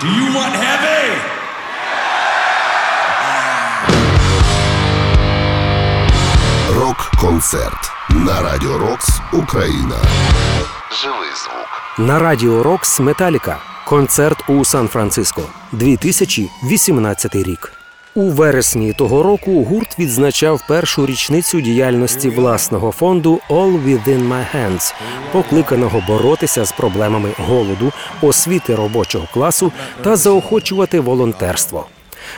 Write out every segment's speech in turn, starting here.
Do you want heavy? Рок-концерт на Радіо Рокс Україна. Живий звук. На Радіо Рокс Металіка. Концерт у Сан-Франциско. 2018 рік. У вересні того року гурт відзначав першу річницю діяльності власного фонду «All Within My Hands», покликаного боротися з проблемами голоду, освіти робочого класу та заохочувати волонтерство.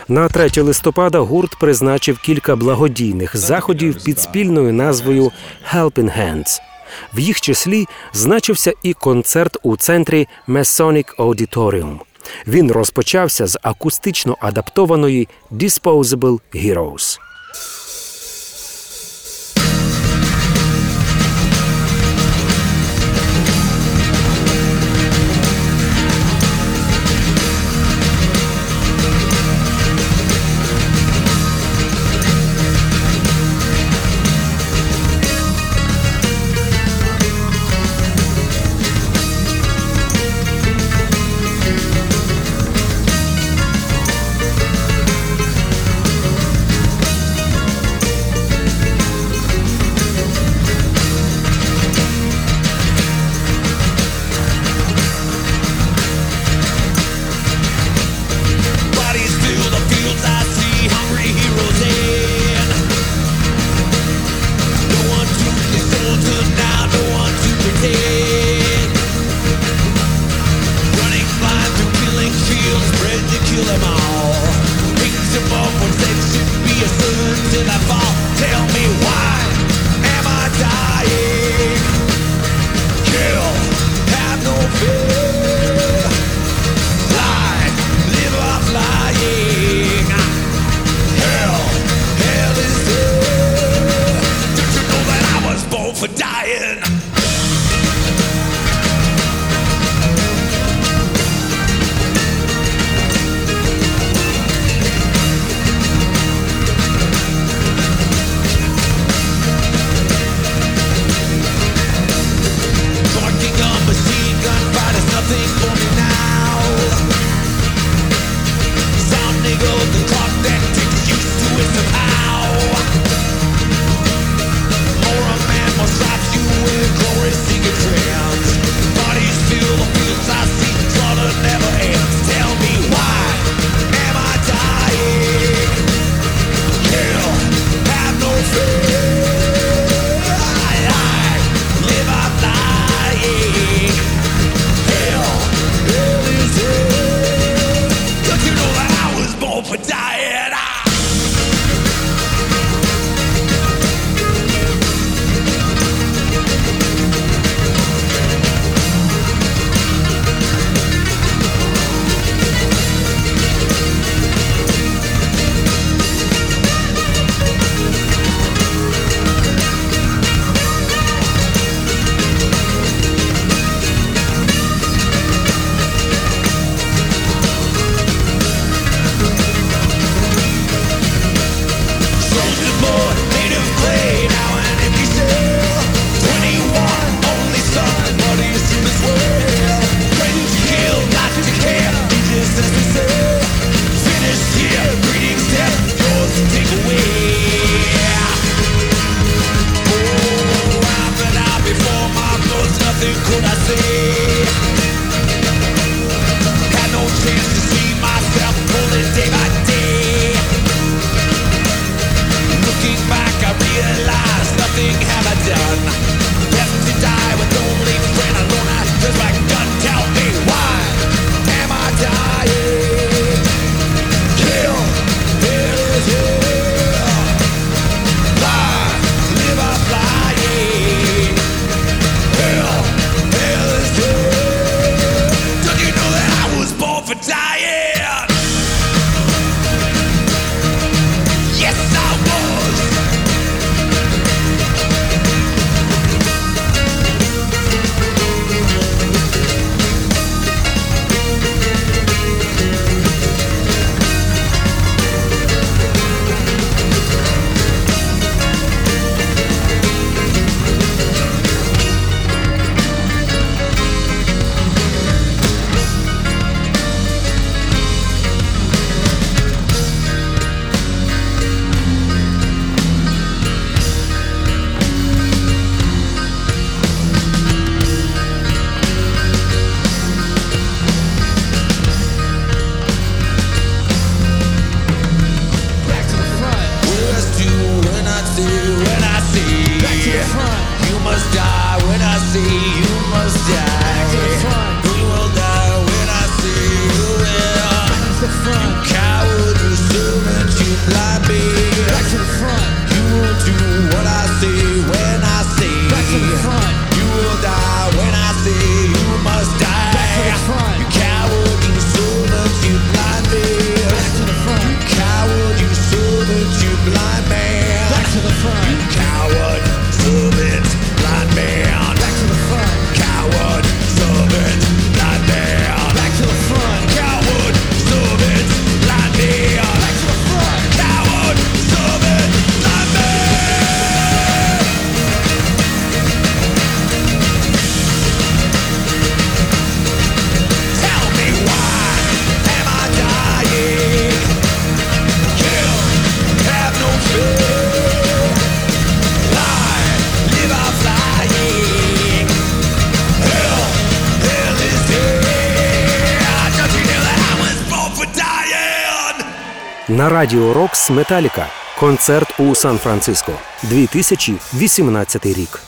На 3 листопада гурт призначив кілька благодійних заходів під спільною назвою «Helping Hands». В їх числі значився і концерт у центрі Masonic Auditorium. Він розпочався з акустично адаптованої Disposable Heroes. Радіо Рокс Металіка. Концерт у Сан-Франциско, 2018 рік.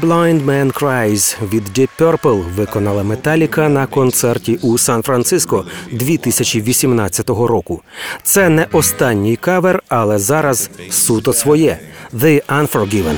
«When a Blind Man Cries» від Deep Purple виконала Металіка на концерті у Сан-Франциско 2018 року. Це не останній кавер, але зараз суто своє «The Unforgiven».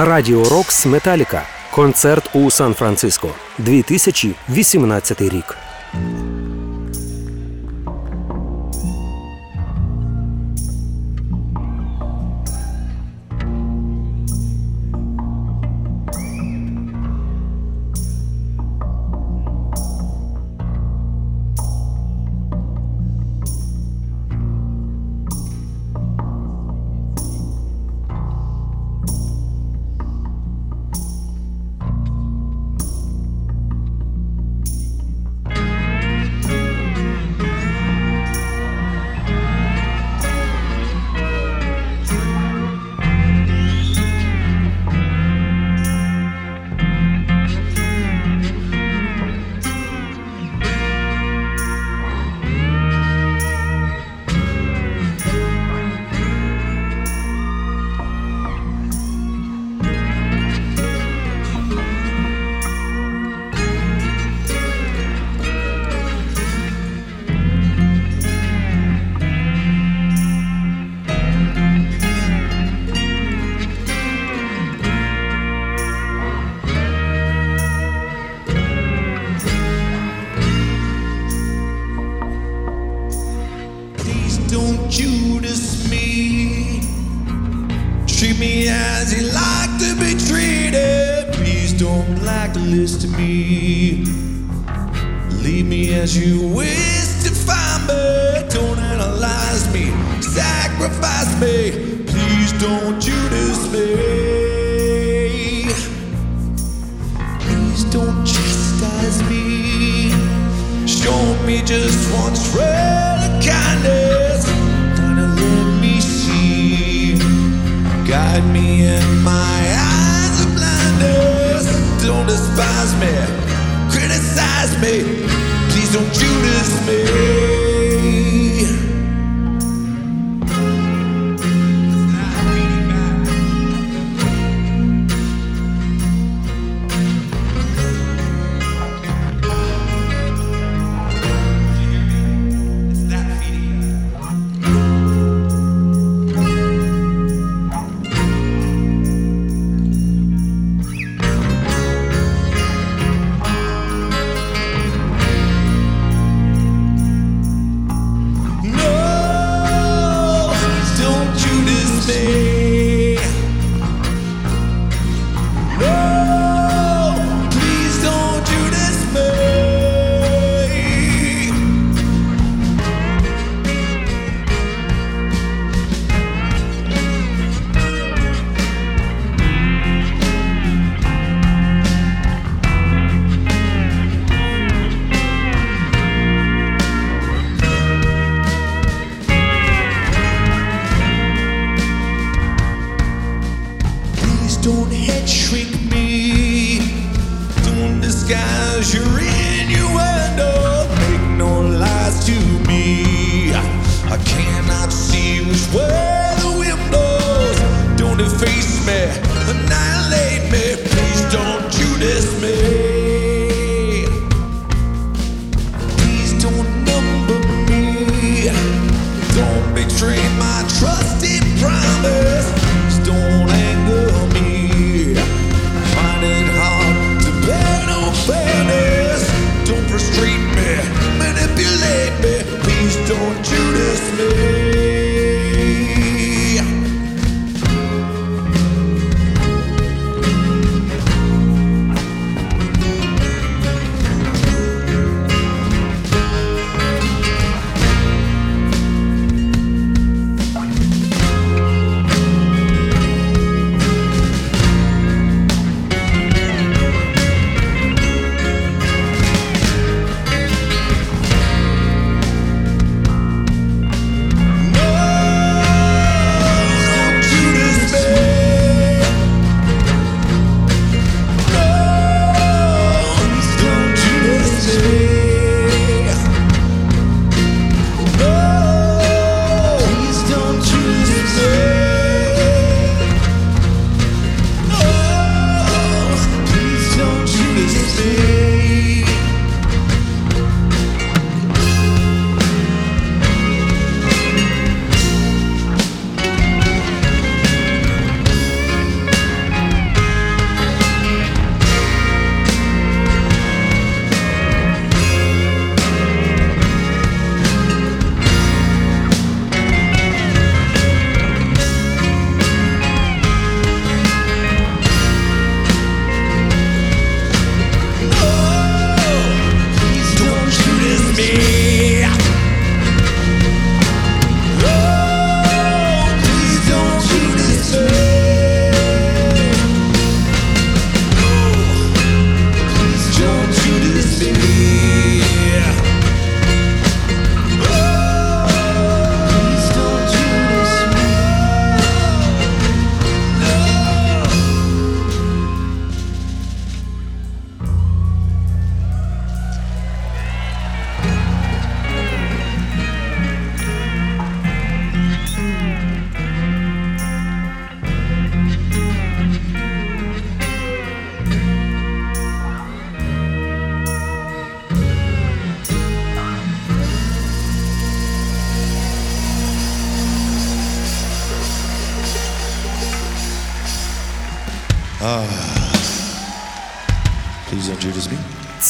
На радіо Рокс Металіка. Концерт у Сан-Франциско. 2018 рік. this to me. Leave me as you wish to find me. Don't analyze me, sacrifice me. Please don't Judas me. Please don't chastise me. Show me just one trail of kindness. Wanna let me see. Guide me in my eyes don't despise me, criticize me, please don't Judas me.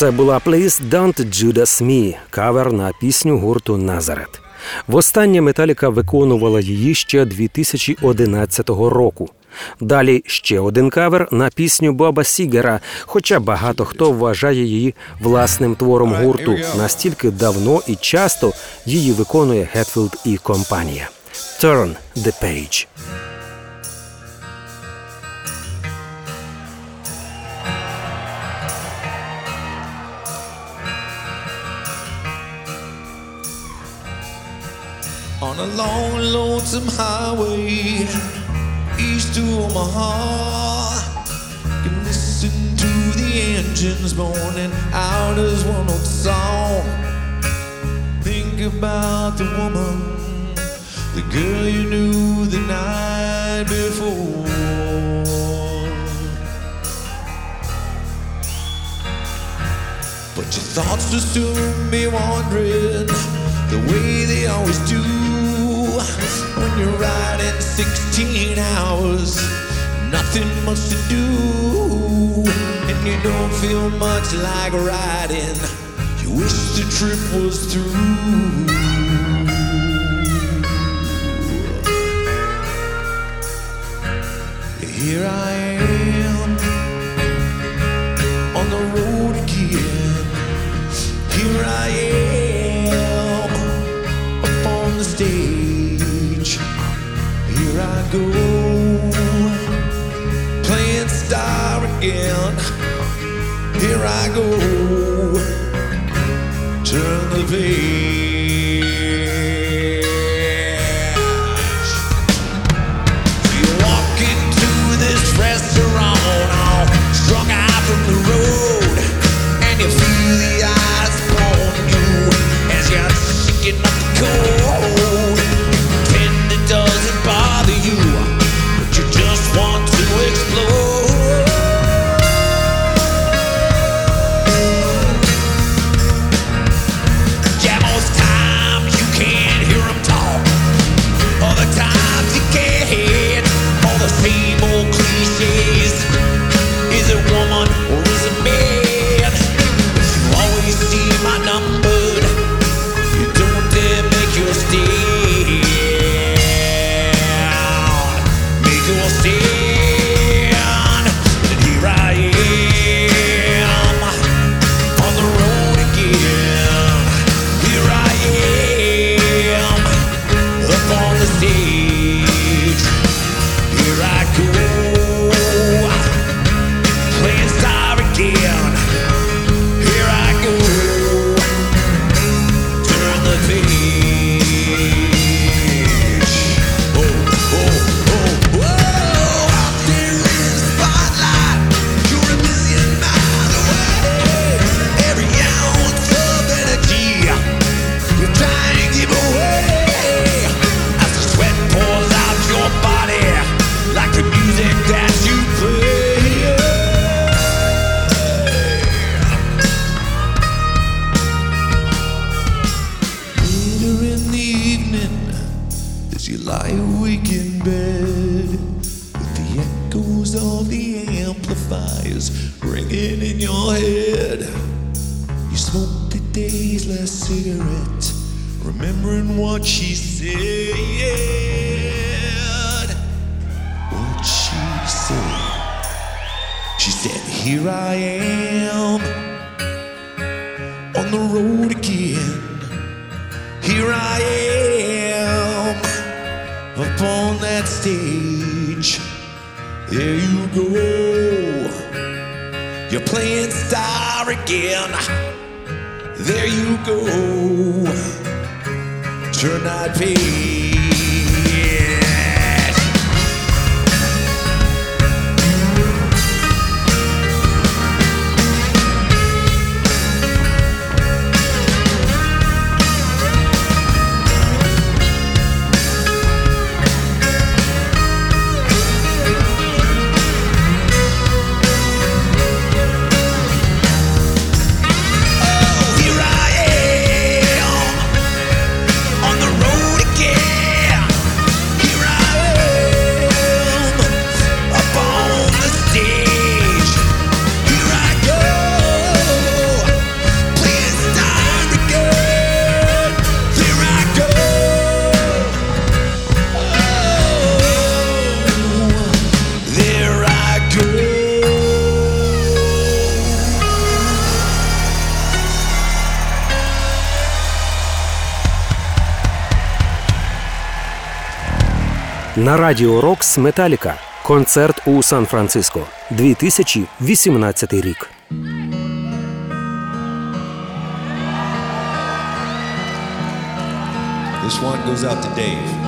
Це була «Please Don't Judas Me» – кавер на пісню гурту Назарет. Востаннє Металіка виконувала її ще 2011 року. Далі ще один кавер на пісню Боба Сігера, хоча багато хто вважає її власним твором гурту. Настільки давно і часто її виконує Гетфілд і компанія. «Turn the Page». A long, lonesome highway east to Omaha. Can listen to the engines moaning out as one old song. Think about the woman, the girl you knew the night before. But your thoughts will soon be wandering the way they always do when you're riding 16 hours. Nothing much to do, and you don't feel much like riding. You wish the trip was through. Here I am on the road again. Here I am up on the stage. I go, playing star again. Here I go, turn the page. на радіо Рокс Металіка. Концерт у Сан-Франциско, 2018 рік. This one goes out to Dave.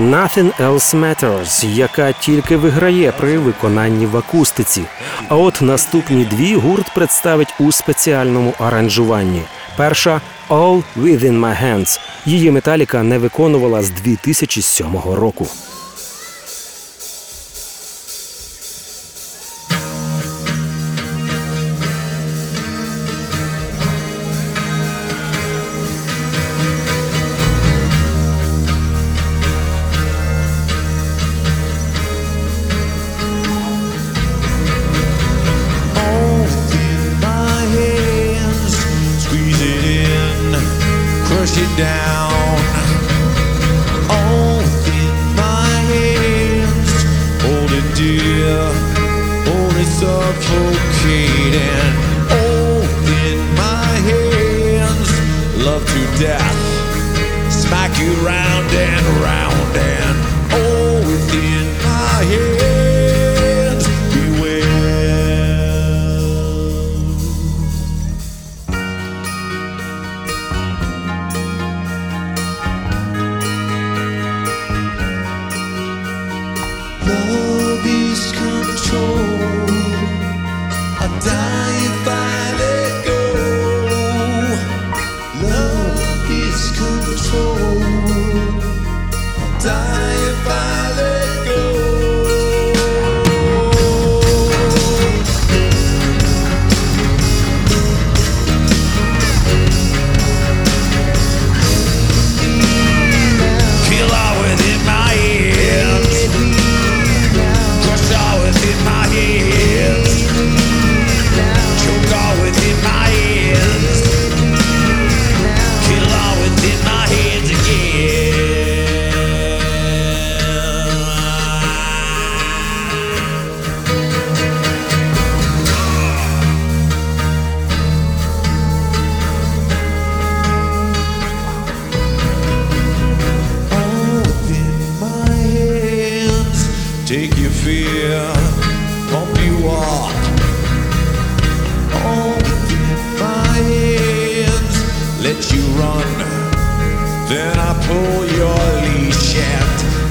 Nothing Else Matters, яка тільки виграє при виконанні в акустиці. А от наступні дві гурт представить у спеціальному аранжуванні. Перша All Within My Hands. Її металіка не виконувала з 2007 року. suffocating. Oh, in my hands, love to death, smack you round and round and fear of you are. All defiance, let you run. Then I pull your leash and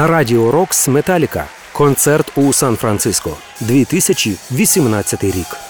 На радіо Рокс Металіка. Концерт у Сан-Франциско. 2018 рік.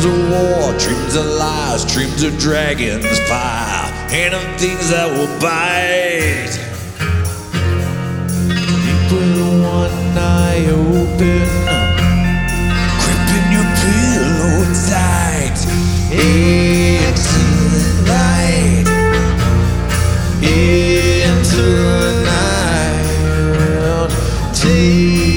Dreams of war, dreams of lies, dreams of dragons, fire, and of things that will bite. Keep one eye open, gripping your pillow tight. It's light into the night. Take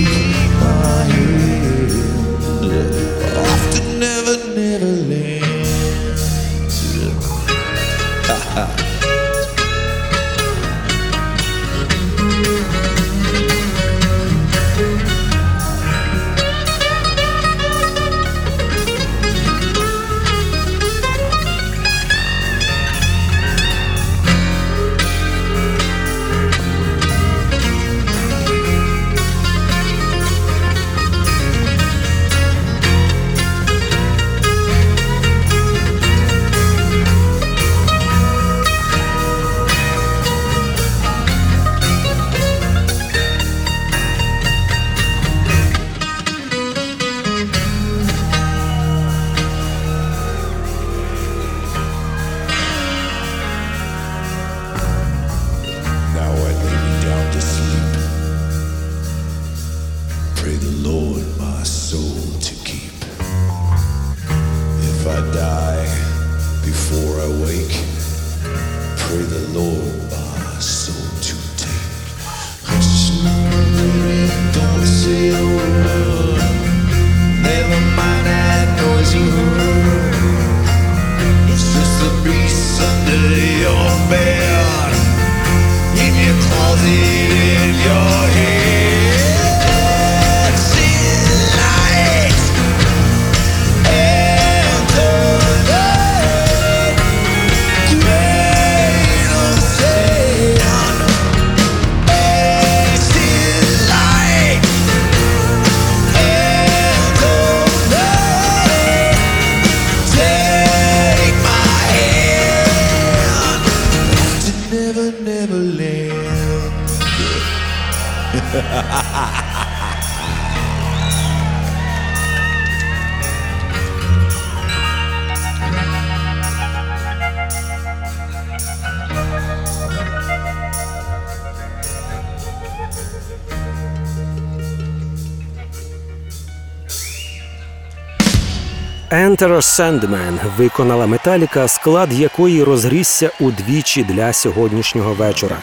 Enter Sandman виконала Металіка, склад якої розрісся удвічі для сьогоднішнього вечора.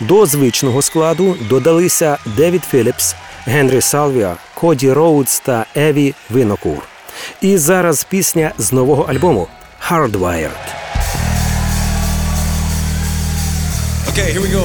До звичного складу додалися Девід Філіпс, Генрі Салвіа, Коді Роудс та Еві Винокур. І зараз пісня з нового альбому Hardwired. Okay, here we go.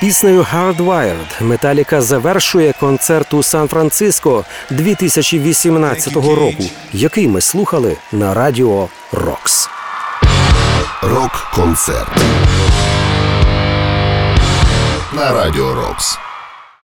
Піснею Hardwired Металіка завершує концерт у Сан-Франциско 2018 року, який ми слухали на радіо Рокс. Рок-концерт. На радіо Рокс.